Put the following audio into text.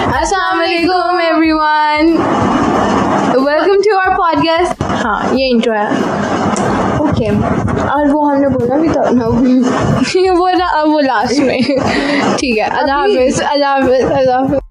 Assalamualaikum everyone. Welcome to our podcast. हाँ ये intro है ओके और वो हमने बोला भी था ना वो वो वो लास्ट में ठीक है अल्लाह हाफिज़ अल्लाह हाफिज़ अल्लाह हाफिज़